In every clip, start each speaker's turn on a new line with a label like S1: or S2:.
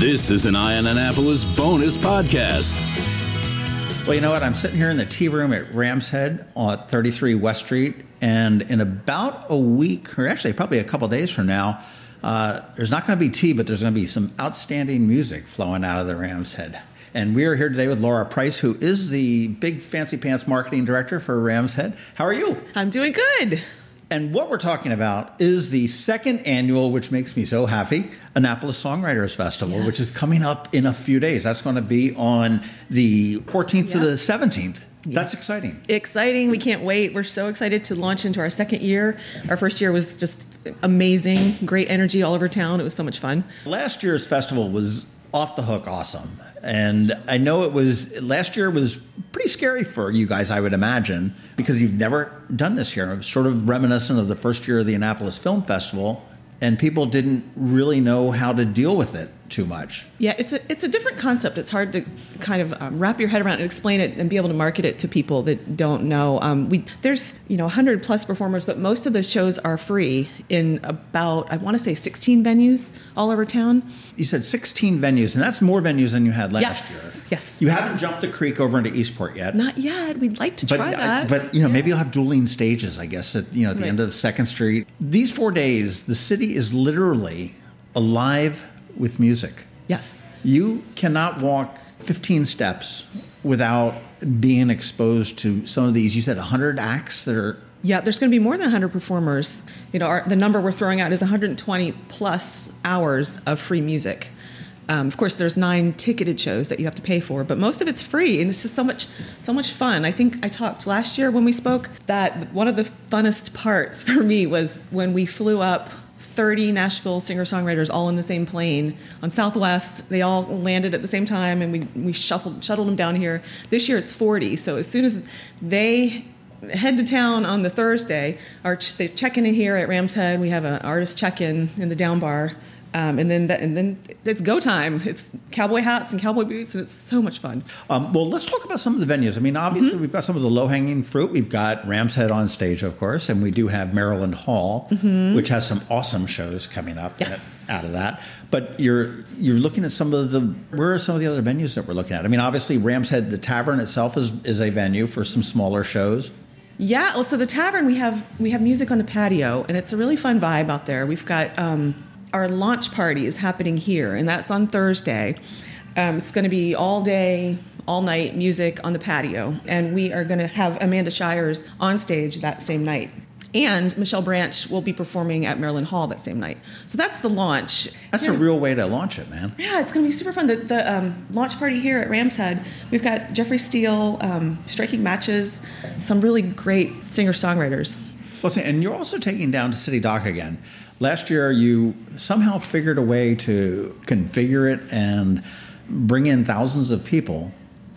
S1: This is an Eye on Annapolis bonus podcast.
S2: Well, you know what? I'm sitting here in the tea room at Ram's Head on 33 West Street, and in about a week, or actually probably a couple days from now, uh, there's not going to be tea, but there's going to be some outstanding music flowing out of the Ram's Head. And we are here today with Laura Price, who is the big fancy pants marketing director for Ram's Head. How are you?
S3: I'm doing good.
S2: And what we're talking about is the second annual, which makes me so happy, Annapolis Songwriters Festival,
S3: Yes.
S2: which is coming up in a few days. That's going to be on the 14th to the 17th. That's exciting.
S3: Exciting. We can't wait. We're so excited to launch into our second year. Our first year was just amazing, great energy all over town. It was so much fun.
S2: Last year's festival was off the hook awesome. And I know it was last year was pretty scary for you guys, I would imagine, because you've never done this here. It was sort of reminiscent of the first year of the Annapolis Film Festival, and people didn't really know how to deal with it too much.
S3: Yeah, it's a it's a different concept. It's hard to kind of um, wrap your head around and explain it and be able to market it to people that don't know. Um, we there's you know 100 plus performers, but most of the shows are free in about I want to say 16 venues all over town.
S2: You said 16 venues, and that's more venues than you had last
S3: Yes,
S2: year.
S3: yes.
S2: You haven't jumped the creek over into Eastport yet.
S3: Not yet. We'd like to
S2: but,
S3: try
S2: I-
S3: that.
S2: but you know, maybe you'll have dueling stages. I guess at you know at the
S3: Right.
S2: end of Second Street. These four days, the city is literally alive with music.
S3: yes.
S2: You cannot walk 15 steps without being exposed to some of these. You said 100 acts that are.
S3: Yeah, there's going to be more than 100 performers. You know, our, the number we're throwing out is 120 plus hours of free music. Um, of course, there's nine ticketed shows that you have to pay for, but most of it's free, and it's just so much, so much fun. I think I talked last year when we spoke that one of the funnest parts for me was when we flew up 30 Nashville singer-songwriters all in the same plane on Southwest. They all landed at the same time, and we we shuffled shuttled them down here. This year it's 40, so as soon as they head to town on the Thursday. Our ch- they check in here at Ram's Head. We have an artist check in in the down bar, um, and then that, and then it's go time. It's cowboy hats and cowboy boots, and it's so much fun.
S2: Um, well, let's talk about some of the venues. I mean, obviously,
S3: Mm-hmm.
S2: we've got some of the low hanging fruit. We've got Ram's Head on stage, of course, and we do have Maryland Hall, which has some awesome shows coming up
S3: Mm-hmm. Yes.
S2: out of that. But you're you're looking at some of the where are some of the other venues that we're looking at? I mean, obviously, Ram's Head, the tavern itself is is a venue for some smaller shows.
S3: Yeah. Well, so the tavern we have we have music on the patio, and it's a really fun vibe out there. We've got um, our launch party is happening here, and that's on Thursday. Um, it's going to be all day, all night music on the patio, and we are going to have Amanda Shires on stage that same night. And Michelle Branch will be performing at Maryland Hall that same night. So that's the launch.
S2: That's
S3: Yeah.
S2: a real way to launch it, man.
S3: Yeah, it's going to be super fun. The, the um, launch party here at Ram's Head, we've got Jeffrey Steele um, striking matches, some really great singer songwriters.
S2: Listen, and you're also taking down to City Dock again. Last year, you somehow figured a way to configure it and bring in thousands of people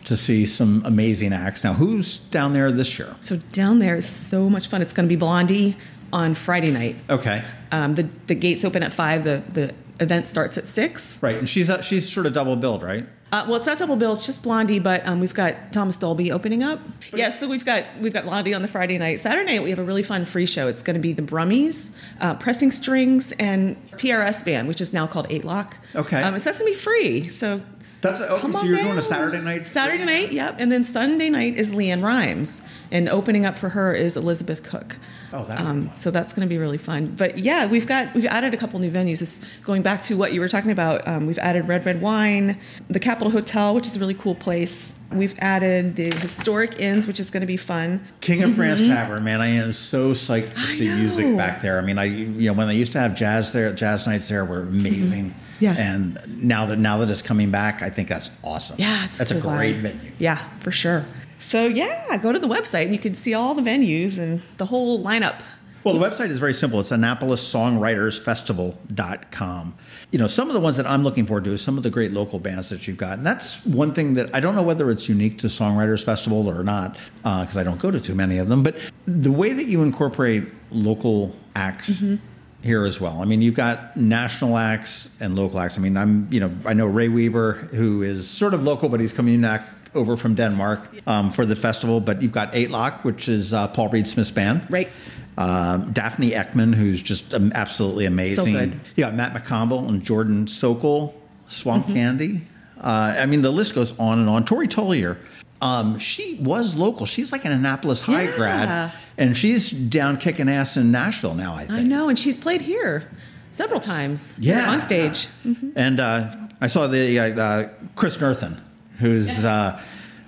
S2: to see some amazing acts. Now, who's down there this year?
S3: So down there is so much fun. It's going to be Blondie on Friday night.
S2: Okay,
S3: Um, the the gates open at five. The the event starts at six.
S2: right, and she's uh, she's sort of double billed, right?
S3: Uh, well, it's not double bill. It's just Blondie, but um, we've got Thomas Dolby opening up. Yeah, so we've got we've got Blondie on the Friday night. Saturday night we have a really fun free show. It's going to be the Brummies, uh, Pressing Strings, and PRS band, which is now called Eightlock.
S2: Okay.
S3: um, so that's going to be free. So
S2: That's okay.
S3: Come
S2: So you're doing a Saturday night.
S3: Saturday night, yep. And then Sunday night is LeAnn Rimes. And opening up for her is Elizabeth Cook.
S2: Oh, that-
S3: um, so that's going to be really fun. But yeah, we've got we've added a couple new venues. This, going back to what you were talking about, um, we've added Red Red Wine, the Capitol Hotel, which is a really cool place. We've added the Historic Inns, which is going to be fun.
S2: King of France Tavern, man, I am so psyched to see music back there. I mean, I you know when they used to have jazz there, jazz nights there were amazing.
S3: Mm-hmm. Yeah.
S2: And now that now that it's coming back, I think that's awesome.
S3: Yeah, it's
S2: that's a great venue.
S3: Yeah, for sure. So yeah, go to the website and you can see all the venues and the whole lineup.
S2: Well, the website is very simple. It's AnnapolisSongwritersFestival.com. You know, some of the ones that I'm looking forward to is some of the great local bands that you've got. And that's one thing that I don't know whether it's unique to Songwriters Festival or not, uh, because I don't go to too many of them. But the way that you incorporate local acts mm-hmm. here as well. I mean, you've got national acts and local acts. I mean, I'm, you know, I know Ray Weaver, who is sort of local, but he's coming back over from Denmark um, for the festival. But you've got Eightlock, which is uh, Paul Reed Smith's band.
S3: Right.
S2: Um, Daphne Eckman, who's just um, absolutely amazing.
S3: So good.
S2: You got Matt McConville and Jordan Sokol Swamp Candy. Uh, I mean, the list goes on and on. Tori Tollier, um, she was local. She's like an Annapolis High
S3: Yeah.
S2: grad, and she's down kicking ass in Nashville now. I think.
S3: I know, and she's played here several times.
S2: Yeah.
S3: on stage.
S2: And uh, I saw the uh, uh, Chris Nerthen, who's uh,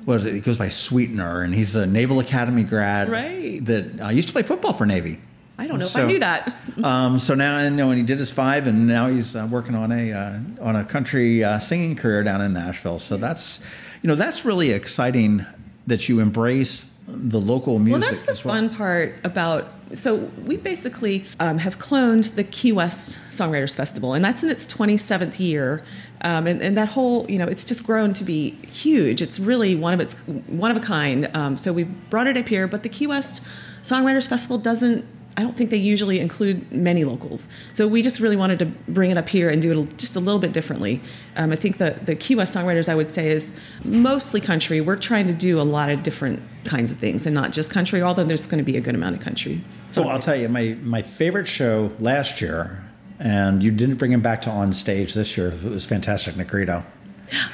S2: what is it? He goes by Sweetener, and he's a Naval Academy grad.
S3: Right.
S2: That uh, used to play football for Navy.
S3: I don't know
S2: So-
S3: if I knew that.
S2: Um, so now, you know, and he did his five, and now he's uh, working on a uh, on a country uh, singing career down in Nashville. So that's, you know, that's really exciting that you embrace the local music.
S3: Well, that's the
S2: as well.
S3: fun part about. So we basically um, have cloned the Key West Songwriters Festival, and that's in its 27th year. Um, and, and that whole, you know, it's just grown to be huge. It's really one of its one of a kind. Um, so we brought it up here, but the Key West Songwriters Festival doesn't. I don't think they usually include many locals. So we just really wanted to bring it up here and do it just a little bit differently. Um, I think the, the Key West songwriters, I would say, is mostly country. We're trying to do a lot of different kinds of things and not just country, although there's going to be a good amount of country.
S2: So I'll tell you, my my favorite show last year, and you didn't bring him back to on stage this year. It was Fantastic Negrito.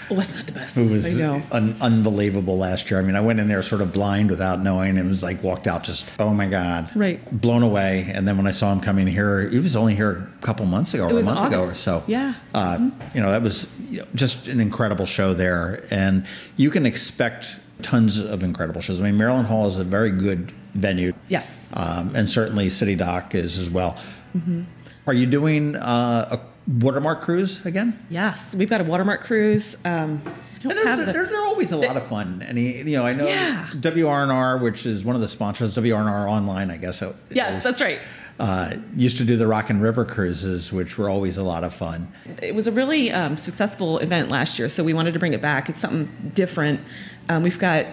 S3: Oh, wasn't that the best?
S2: It was
S3: I know.
S2: un- unbelievable last year. I mean, I went in there sort of blind without knowing, and was like walked out just oh my god,
S3: Right.
S2: blown away. And then when I saw him coming here, he was only here a couple months ago, or
S3: was
S2: a month ago or so.
S3: Yeah.
S2: uh, you know that was you know, just an incredible show there, and you can expect tons of incredible shows. I mean, Maryland Hall is a very good venue.
S3: Yes.
S2: um, and certainly City Dock is as well.
S3: Mm-hmm.
S2: Are you doing uh, a watermark cruise again?
S3: Yes, we've got a watermark cruise. Um,
S2: And they're,
S3: the,
S2: always a lot of fun. And he, you know, I know
S3: Yeah.
S2: WRNR, which is one of the sponsors, WRNR Online, I guess. it
S3: yes,
S2: is,
S3: that's right.
S2: Uh, used to do the Rock and River cruises, which were always a lot of fun.
S3: It was a really um, successful event last year, so we wanted to bring it back. It's something different. Um, we've got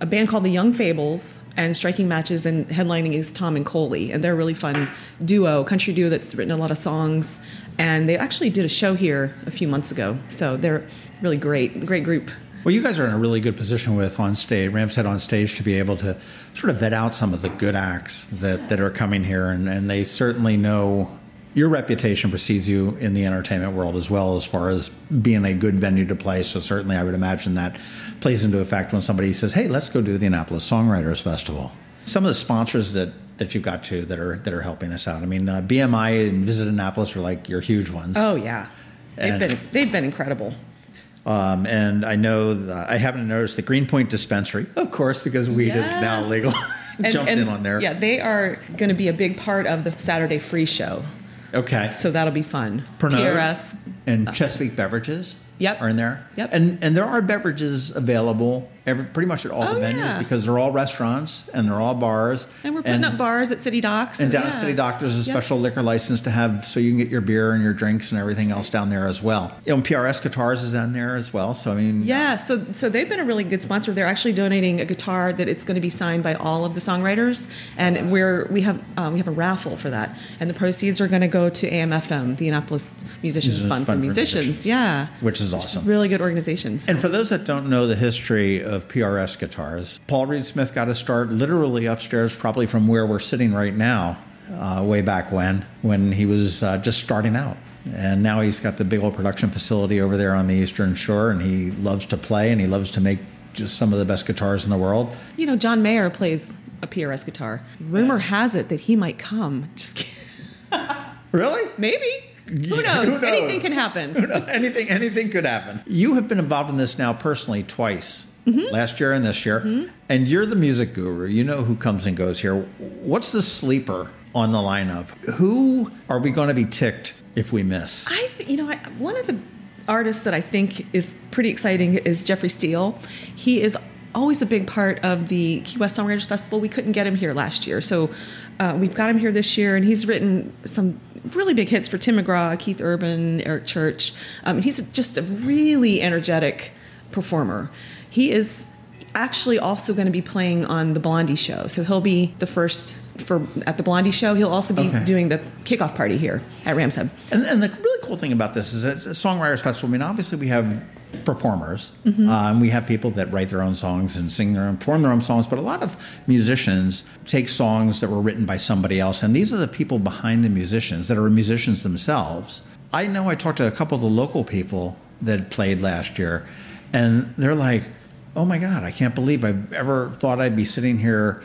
S3: a band called the Young Fables and Striking Matches, and headlining is Tom and Coley, and they're a really fun duo, country duo that's written a lot of songs. And they actually did a show here a few months ago, so they're really great, great group.
S2: Well, you guys are in a really good position with on stage, Ram's Head on stage, to be able to sort of vet out some of the good acts that, that are coming here, and, and they certainly know your reputation precedes you in the entertainment world as well as far as being a good venue to play. So certainly, I would imagine that plays into effect when somebody says, "Hey, let's go do the Annapolis Songwriters Festival." Some of the sponsors that that you've got too that are that are helping this out. I mean, uh, BMI and Visit Annapolis are like your huge ones.
S3: Oh yeah, they've
S2: And-
S3: been they've been incredible.
S2: Um, and I know that I haven't noticed the Greenpoint Dispensary, of course, because weed is now legal.
S3: And-
S2: Jumped
S3: and,
S2: in on there.
S3: Yeah, they are going to be a big part of the Saturday free show,
S2: Okay.
S3: so that'll be fun.
S2: Pernod
S3: PRS.
S2: and Chesapeake Beverages.
S3: Yep.
S2: Are in there.
S3: Yep.
S2: And and there are beverages available every, pretty much at all the
S3: Oh,
S2: venues
S3: yeah.
S2: because they're all restaurants and they're all bars.
S3: And we're putting up bars at City Docks.
S2: And down at. City Dock, there's a
S3: Yep.
S2: special liquor license to have, so you can get your beer and your drinks and everything else down there as well. You know, PRS Guitars is down there as well. So I mean,
S3: Yeah, so so they've been a really good sponsor. They're actually donating a guitar that it's going to be signed by all of the songwriters, and we're we have uh, we have a raffle for that, and the proceeds are going to go to AMFM, the Annapolis Musicians
S2: Musicians
S3: Fund,
S2: Fund
S3: for
S2: for
S3: Musicians.
S2: Musicians.
S3: Yeah,
S2: which is awesome.
S3: really good organizations.
S2: And for those that don't know the history of PRS guitars, Paul Reed Smith got his start literally upstairs, probably from where we're sitting right now, uh, way back when, when he was uh, just starting out. And now he's got the big old production facility over there on the Eastern Shore, and he loves to play and he loves to make just some of the best guitars in the world.
S3: you know, John Mayer plays a PRS guitar. Rumor has it that he might come. Just kidding.
S2: Really?
S3: maybe. Who knows?
S2: who knows?
S3: Anything can happen.
S2: anything anything could happen. You have been involved in this now personally twice.
S3: Mm-hmm.
S2: Last year and this year. And you're the music guru. You know who comes and goes here. What's the sleeper on the lineup? Who are we going to be ticked if we miss?
S3: I, th- you know, I, one of the artists that I think is pretty exciting is Jeffrey Steele. He is always a big part of the Key West Songwriters Festival. We couldn't get him here last year, so uh, we've got him here this year, and he's written some really big hits for Tim McGraw, Keith Urban, Eric Church. Um, he's just a really energetic performer. He is actually also going to be playing on the Blondie show, so he'll be the first for at the Blondie show. He'll also be
S2: Okay.
S3: doing the kickoff party here at Ram's Head.
S2: And, and the really cool thing about this is it's a songwriters festival. I mean, obviously we have performers,
S3: Mm-hmm.
S2: uh, and we have people that write their own songs and sing their own, perform their own songs. But a lot of musicians take songs that were written by somebody else, and these are the people behind the musicians that are musicians themselves. I know I talked to a couple of the local people that played last year, and they're like, "Oh my God, I can't believe I ever thought I'd be sitting here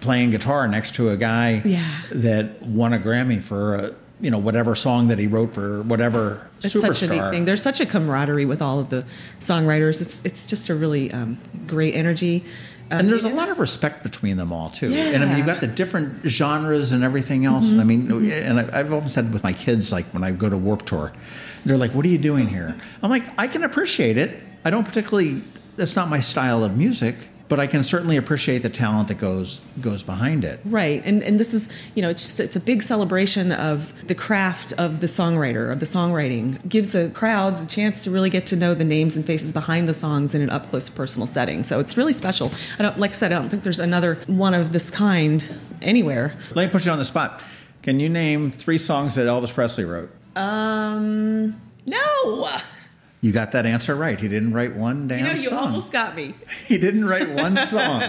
S2: playing guitar next to a guy
S3: Yeah.
S2: that won a Grammy for a, you know whatever song that he wrote for whatever
S3: It's
S2: superstar."
S3: such a neat thing. There's such a camaraderie with all of the songwriters. It's it's just a really um, great energy. Um,
S2: and there's a lot of respect between them all too. Yeah. And I mean, you've got the different genres and everything else. And I mean, and I've often said with my kids, like when I go to Warp Tour, they're like, "What are you doing here?" I'm like, "I can appreciate it. I don't particularly. That's not my style of music, but I can certainly appreciate the talent that goes goes behind it."
S3: Right, and and this is you know it's just it's a big celebration of the craft of the songwriter of the songwriting gives the crowds a chance to really get to know the names and faces behind the songs in an up close personal setting. So it's really special. I don't like I said I don't think there's another one of this kind anywhere.
S2: Let me put you on the spot. Can you name three songs that Elvis Presley wrote?
S3: Um, no,
S2: You got that answer right. He didn't write one damn
S3: you know you
S2: song.
S3: almost got me.
S2: He didn't write one song.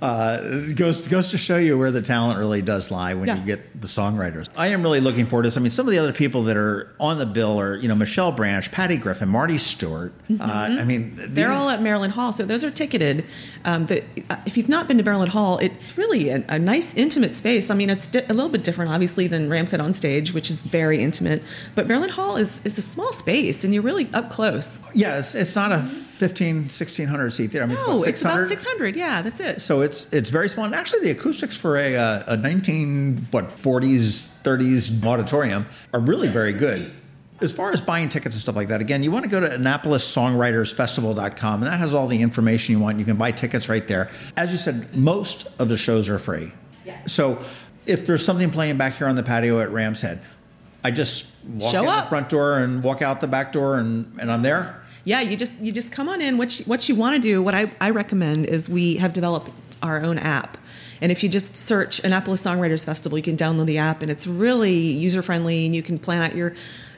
S2: uh, it goes goes to show you where the talent really does lie when
S3: Yeah.
S2: you get the songwriters. I am really looking forward to this. I mean, some of the other people that are on the bill are you know Michelle Branch, Patty Griffin, Marty Stuart. Uh, I mean,
S3: Mm-hmm. They're all at Maryland Hall, so those are ticketed. Um, the, uh, if you've not been to Maryland Hall, it's really a, a nice, intimate space. I mean, it's di- a little bit different, obviously, than Ramshead on stage, which is very intimate. But Maryland Hall is, is a small space, and you're really up close.
S2: yeah. It's, it's not a 15, 1600 seat theater. I mean,
S3: No, it's about
S2: 600.
S3: 600. Yeah, that's it.
S2: So it's it's very small. And actually, the acoustics for a uh, a nineteen what forties thirties auditorium are really very good. As far as buying tickets and stuff like that, again, you want to go to AnnapolisSongwritersFestival.com, and that has all the information you want. You can buy tickets right there. As you said, most of the shows are free. So if there's something playing back here on the patio at Ram's Head, I just walk
S3: Show
S2: in
S3: up.
S2: the front door and walk out the back door, and, and I'm there.
S3: Yeah, you just you just come on in. What you, what you want to do, what I, I recommend is we have developed our own app. And if you just search Annapolis Songwriters Festival, you can download the app, and it's really user friendly, and you can plan out your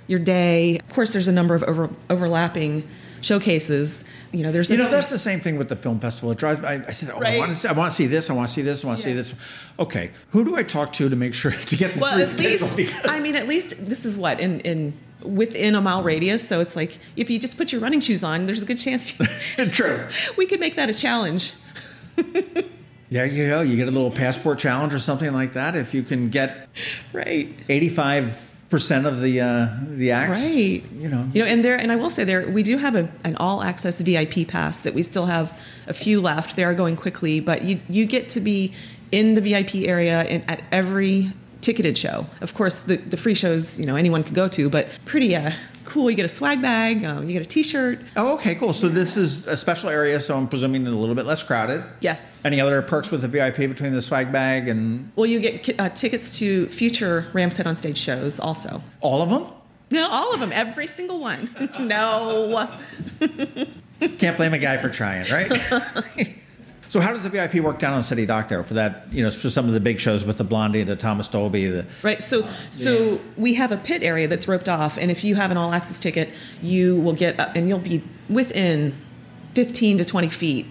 S3: your day. Of course, there's a number of over, overlapping showcases. You know, there's
S2: You know, that's the same thing with the film festival. It drives me. I, I said, oh, I want to see, I want to see this. I want to see this. I want to see this. Okay, who do I talk to to make sure to get this
S3: well, at least?
S2: Because-
S3: I mean, at least this is what in in within a mile radius. So it's like if you just put your running shoes on, there's a good chance
S2: True.
S3: we could make that a challenge.
S2: Yeah, you go. You get a little passport challenge or something like that. If you can get
S3: Right.
S2: eighty-five percent of the uh, the acts,
S3: Right.
S2: You know,
S3: You know, and there, and I will say there, we do have a, an all access VIP pass that we still have a few left. They are going quickly, but you you get to be in the VIP area in, at every ticketed show. Of course, the the free shows, you know, anyone could go to, but pretty uh, cool. You get a swag bag, um, you get a T-shirt.
S2: Oh, okay, cool. So this is a special area, so I'm presuming a little bit less crowded.
S3: Yes.
S2: Any other perks with the VIP between the swag bag and
S3: Well, you get uh, tickets to future Ram's Head on stage shows also.
S2: all of them?
S3: No, all of them, every single one. no.
S2: Can't blame a guy for trying, right? so how does the VIP work down on City Dock there for that? You know, for some of the big shows with the Blondie, the Thomas Dolby, the
S3: Right. So so we have a pit area that's roped off, and if you have an all access ticket, you will get up, and you'll be within fifteen to twenty feet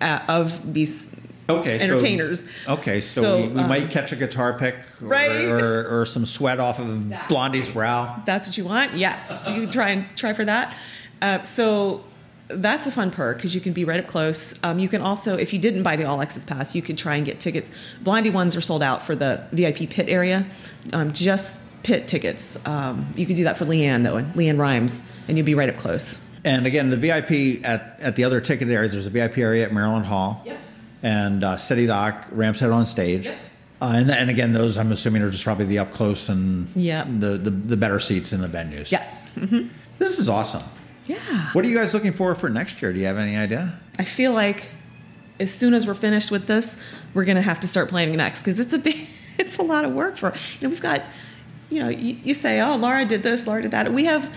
S3: uh, of these
S2: okay so-
S3: entertainers.
S2: okay, so,
S3: So,
S2: we, we
S3: um,
S2: might catch a guitar pick, or,
S3: Right.
S2: or, or some sweat off of Blondie's brow.
S3: That's what you want. Yes, you can try and try for that. Uh, so that's a fun perk because you can be right up close. Um, you can also, if you didn't buy the all access pass, you could try and get tickets. Blondie ones are sold out for the VIP pit area. Um, just pit tickets. Um, you could do that for LeAnn though, and LeAnn Rimes, and you'll be right up close.
S2: And again, the VIP at, at the other ticket areas, there's a VIP area at Maryland Hall.
S3: Yep.
S2: And uh, City Dock, Ram's Head on stage.
S3: Yep.
S2: Uh, and, and again, those I'm assuming are just probably the up close and the, the, the better seats in the venues.
S3: Yes.
S2: This is awesome.
S3: Yeah.
S2: What are you guys looking for for next year? Do you have any idea?
S3: I feel like as soon as we're finished with this, we're going to have to start planning next because it's a big, it's a lot of work for. You know, we've got, you know, you, you say, oh, Laura did this, Laura did that. We have,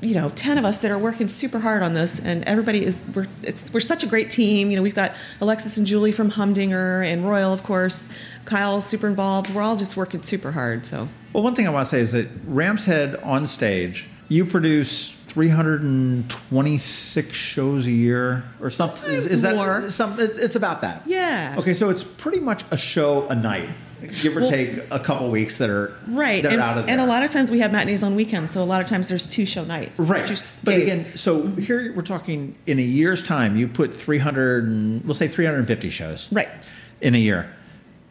S3: you know, ten of us that are working super hard on this, and everybody is we're it's we're such a great team. You know, we've got Alexis and Julie from Humdinger and Royal, of course. Kyle's super involved. We're all just working super hard. So
S2: Well, one thing I want to say is that Ram's Head on stage, you produce 326 shows a year or something. Is, is that
S3: more.
S2: some? It's, it's about that.
S3: Yeah.
S2: Okay, so it's pretty much a show a night. give or
S3: Well-
S2: take a couple weeks that are
S3: Right.
S2: that are
S3: And,
S2: out of there.
S3: and a lot of times we have matinees on weekends, so a lot of times there's two show nights.
S2: Right. But
S3: days.
S2: again, so here we're talking in a year's time, you put 300, and, we'll say 350 shows.
S3: Right.
S2: In a year.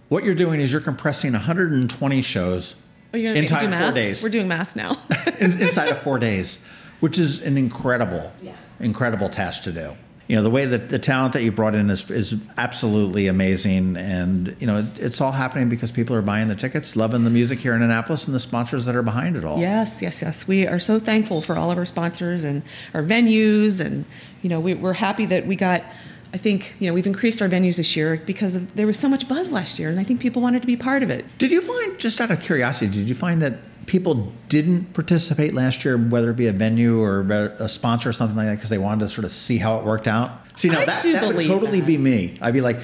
S2: What you're doing is you're compressing 120 shows
S3: Are you gonna
S2: inside
S3: do math?
S2: four days.
S3: We're doing math now.
S2: inside of four days, which is an incredible,
S3: Yeah.
S2: incredible task to do. You know, the way that the talent that you brought in is, is absolutely amazing. And, you know, it, it's all happening because people are buying the tickets, loving the music here in Annapolis, and the sponsors that are behind it all.
S3: Yes, yes, yes. We are so thankful for all of our sponsors and our venues, and you know we, we're happy that we got. I think you know we've increased our venues this year because of, there was so much buzz last year, and I think people wanted to be part of it.
S2: Did you find, just out of curiosity, did you find that people didn't participate last year, whether it be a venue or a sponsor or something like that, because they wanted to sort of see how it worked out? See, now
S3: I
S2: that, that would totally
S3: that.
S2: be me. I'd be like,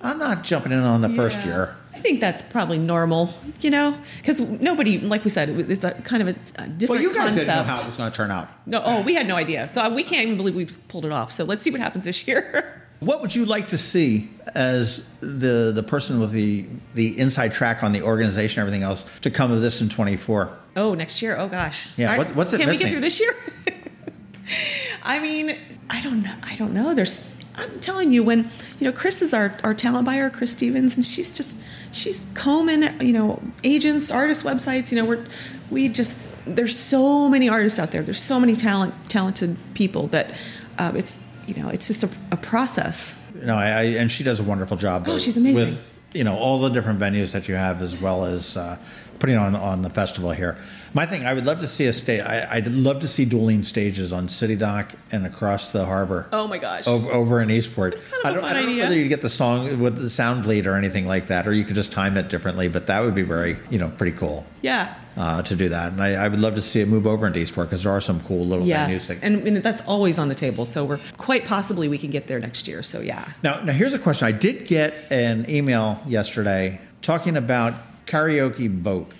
S2: I'm not jumping in on the first year.
S3: I think that's probably normal, you know, because nobody, like we said, it's a kind of a, a different
S2: Well, you guys
S3: concept.
S2: didn't know how it was going to turn out.
S3: no, oh, we had no idea, so we can't even believe we pulled it off. So let's see what happens this year.
S2: What would you like to see as the the person with the the inside track on the organization, and everything else, to come of this in 24?
S3: Oh, next year. Oh gosh.
S2: Yeah, what- what's it
S3: Can we get through this year? I mean, I don't know. I don't know. There's. I'm telling you, when you know, Chris is our our talent buyer, Chris Stevens, and she's just she's combing, you know, agents, artists' websites. You know, we're we just there's so many artists out there. There's so many talent talented people that um, it's you know it's just a, a process.
S2: No, I, I and she does a wonderful job.
S3: Oh, she's amazing.
S2: With you know all the different venues that you have, as well as uh, putting on on the festival here. My thing, I would love to see a stage. I, I'd love to see dueling stages on City Dock and across the harbor.
S3: Oh my gosh.
S2: Over, over in Eastport.
S3: kind of
S2: I
S3: a
S2: don't,
S3: fun
S2: I don't know whether you'd get the song with the sound bleed or anything like that, or you could just time it differently. But that would be very, you know, pretty cool
S3: Yeah.
S2: uh, to do that. And I, I would love to see it move over into Eastport because there are some cool little venues.
S3: Yes,
S2: That,
S3: and, and that's always on the table. So we're quite possibly we can get there next year. So yeah.
S2: Now, now here's a question. I did get an email yesterday talking about karaoke boat.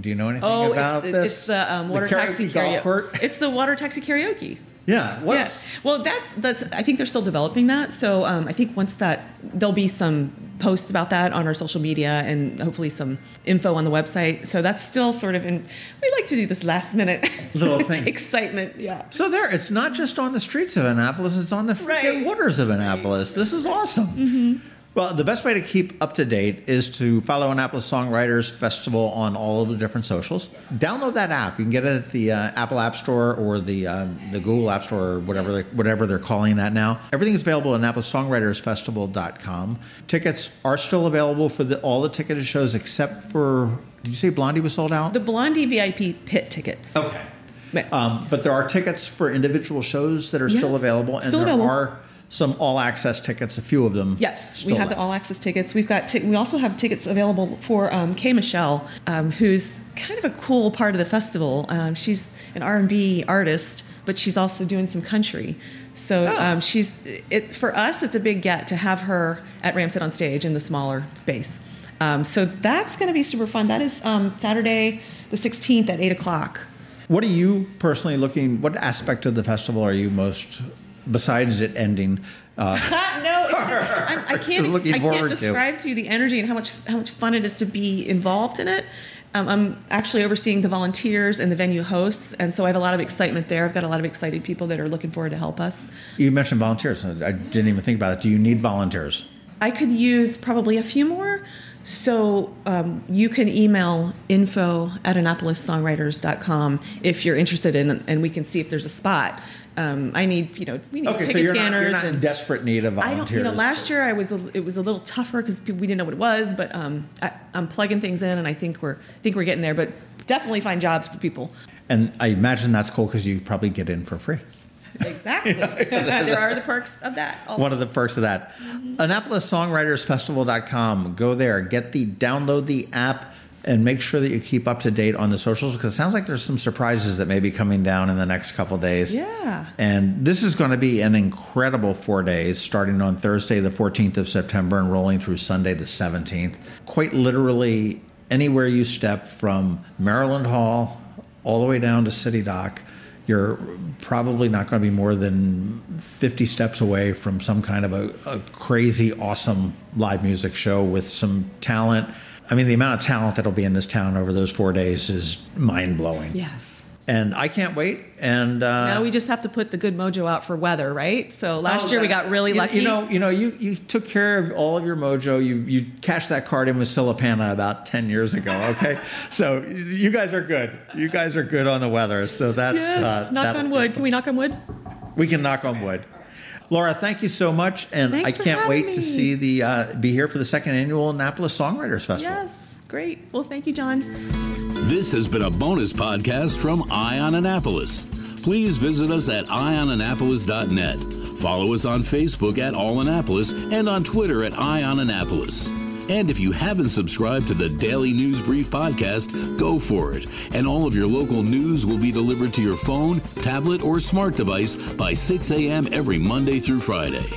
S2: Do you know anything
S3: Oh,
S2: about
S3: it's the,
S2: this?
S3: it's the um, water
S2: karaoke
S3: taxi karaoke. It's the water taxi karaoke.
S2: Yeah. What's,
S3: yeah. Well, that's that's. I think they're still developing that. So um, I think once that there'll be some posts about that on our social media and hopefully some info on the website. So that's still sort of in. We like to do this last minute
S2: Little thing
S3: excitement. Yeah.
S2: So there, it's not just on the streets of Annapolis; it's on the freaking
S3: Right. Mm-hmm.
S2: waters of Annapolis. This is awesome. Well, the best way to keep up to date is to follow Annapolis Songwriters Festival on all of the different socials. Download that app. You can get it at the uh, Apple App Store or the uh, the Google App Store or whatever they, whatever they're calling that now. Everything is available at AnnapolisSongwritersFestival.com. Tickets are still available for the, all the ticketed shows except for. Did you say Blondie was sold out?
S3: The Blondie VIP pit tickets.
S2: Okay. Um, but there are tickets for individual shows that are still available, and
S3: still
S2: there
S3: available.
S2: are some all access tickets, a few of them.
S3: Yes, we have the all access tickets. We've got ti- we also have tickets available for um, K. Michelle, um, who's kind of a cool part of the festival. Um, she's an R and B artist, but she's also doing some country. So
S2: Oh.
S3: um, she's it for us. It's a big get to have her at Ram's Head on stage in the smaller space. Um, so that's going to be super fun. That is um, Saturday the 16th at eight o'clock.
S2: What are you personally looking? What aspect of the festival are you most, besides it ending? Uh,
S3: no, it's, I'm, I can't. I can't
S2: to.
S3: describe to. you the energy and how much how much fun it is to be involved in it. Um, I'm actually overseeing the volunteers and the venue hosts, and so I have a lot of excitement there. I've got a lot of excited people that are looking forward to help us.
S2: you mentioned volunteers. I didn't even think about it. Do you need volunteers?
S3: I could use probably a few more. So um, you can email info at AnnapolisSongwriters.com if you're interested in, and we can see if there's a spot. Um, I need, you know, we need
S2: Okay,
S3: ticket
S2: so you're not,
S3: scanners
S2: you're not in
S3: and
S2: desperate need of
S3: I
S2: volunteers.
S3: don't, you know, last year I was, a, it was a little tougher because we didn't know what it was, but um, I, I'm plugging things in, and I think we're, I think we're getting there. But definitely find jobs for people.
S2: and I imagine that's cool because you probably get in for free.
S3: Exactly. there are the perks of that. also.
S2: One of the perks of that. AnnapolisSongwritersFestival.com. Go there, get the download the app, and make sure that you keep up to date on the socials because it sounds like there's some surprises that may be coming down in the next couple days.
S3: Yeah.
S2: And this is going to be an incredible four days, starting on Thursday, the 14th of September, and rolling through Sunday, the 17th. Quite literally, anywhere you step from Maryland Hall all the way down to City Dock, you're probably not going to be more than 50 steps away from some kind of a, a crazy, awesome live music show with some talent I mean, the amount of talent that'll be in this town over those four days is mind blowing.
S3: Yes.
S2: And I can't wait. And uh,
S3: now we just have to put the good mojo out for weather, right? So last oh, year we got really
S2: you,
S3: lucky.
S2: You know, you know, you, you took care of all of your mojo. You you cashed that card in with Silipana about ten years ago. Okay, so you guys are good. You guys are good on the weather. So that's
S3: yes. uh, knock on wood. Can we knock on wood?
S2: We can knock on wood. Laura, thank you so much, and
S3: Thanks
S2: I can't wait
S3: me.
S2: to see the uh, be here for the second annual Annapolis Songwriters Festival.
S3: Yes, great. Well, thank you, John.
S1: This has been a bonus podcast from Eye on Annapolis. Please visit us at eyeonannapolis.net. Follow us on Facebook at All Annapolis and on Twitter at Eye on Annapolis. And if you haven't subscribed to the Daily News Brief podcast, go for it. And all of your local news will be delivered to your phone, tablet, or smart device by 6 a.m. every Monday through Friday.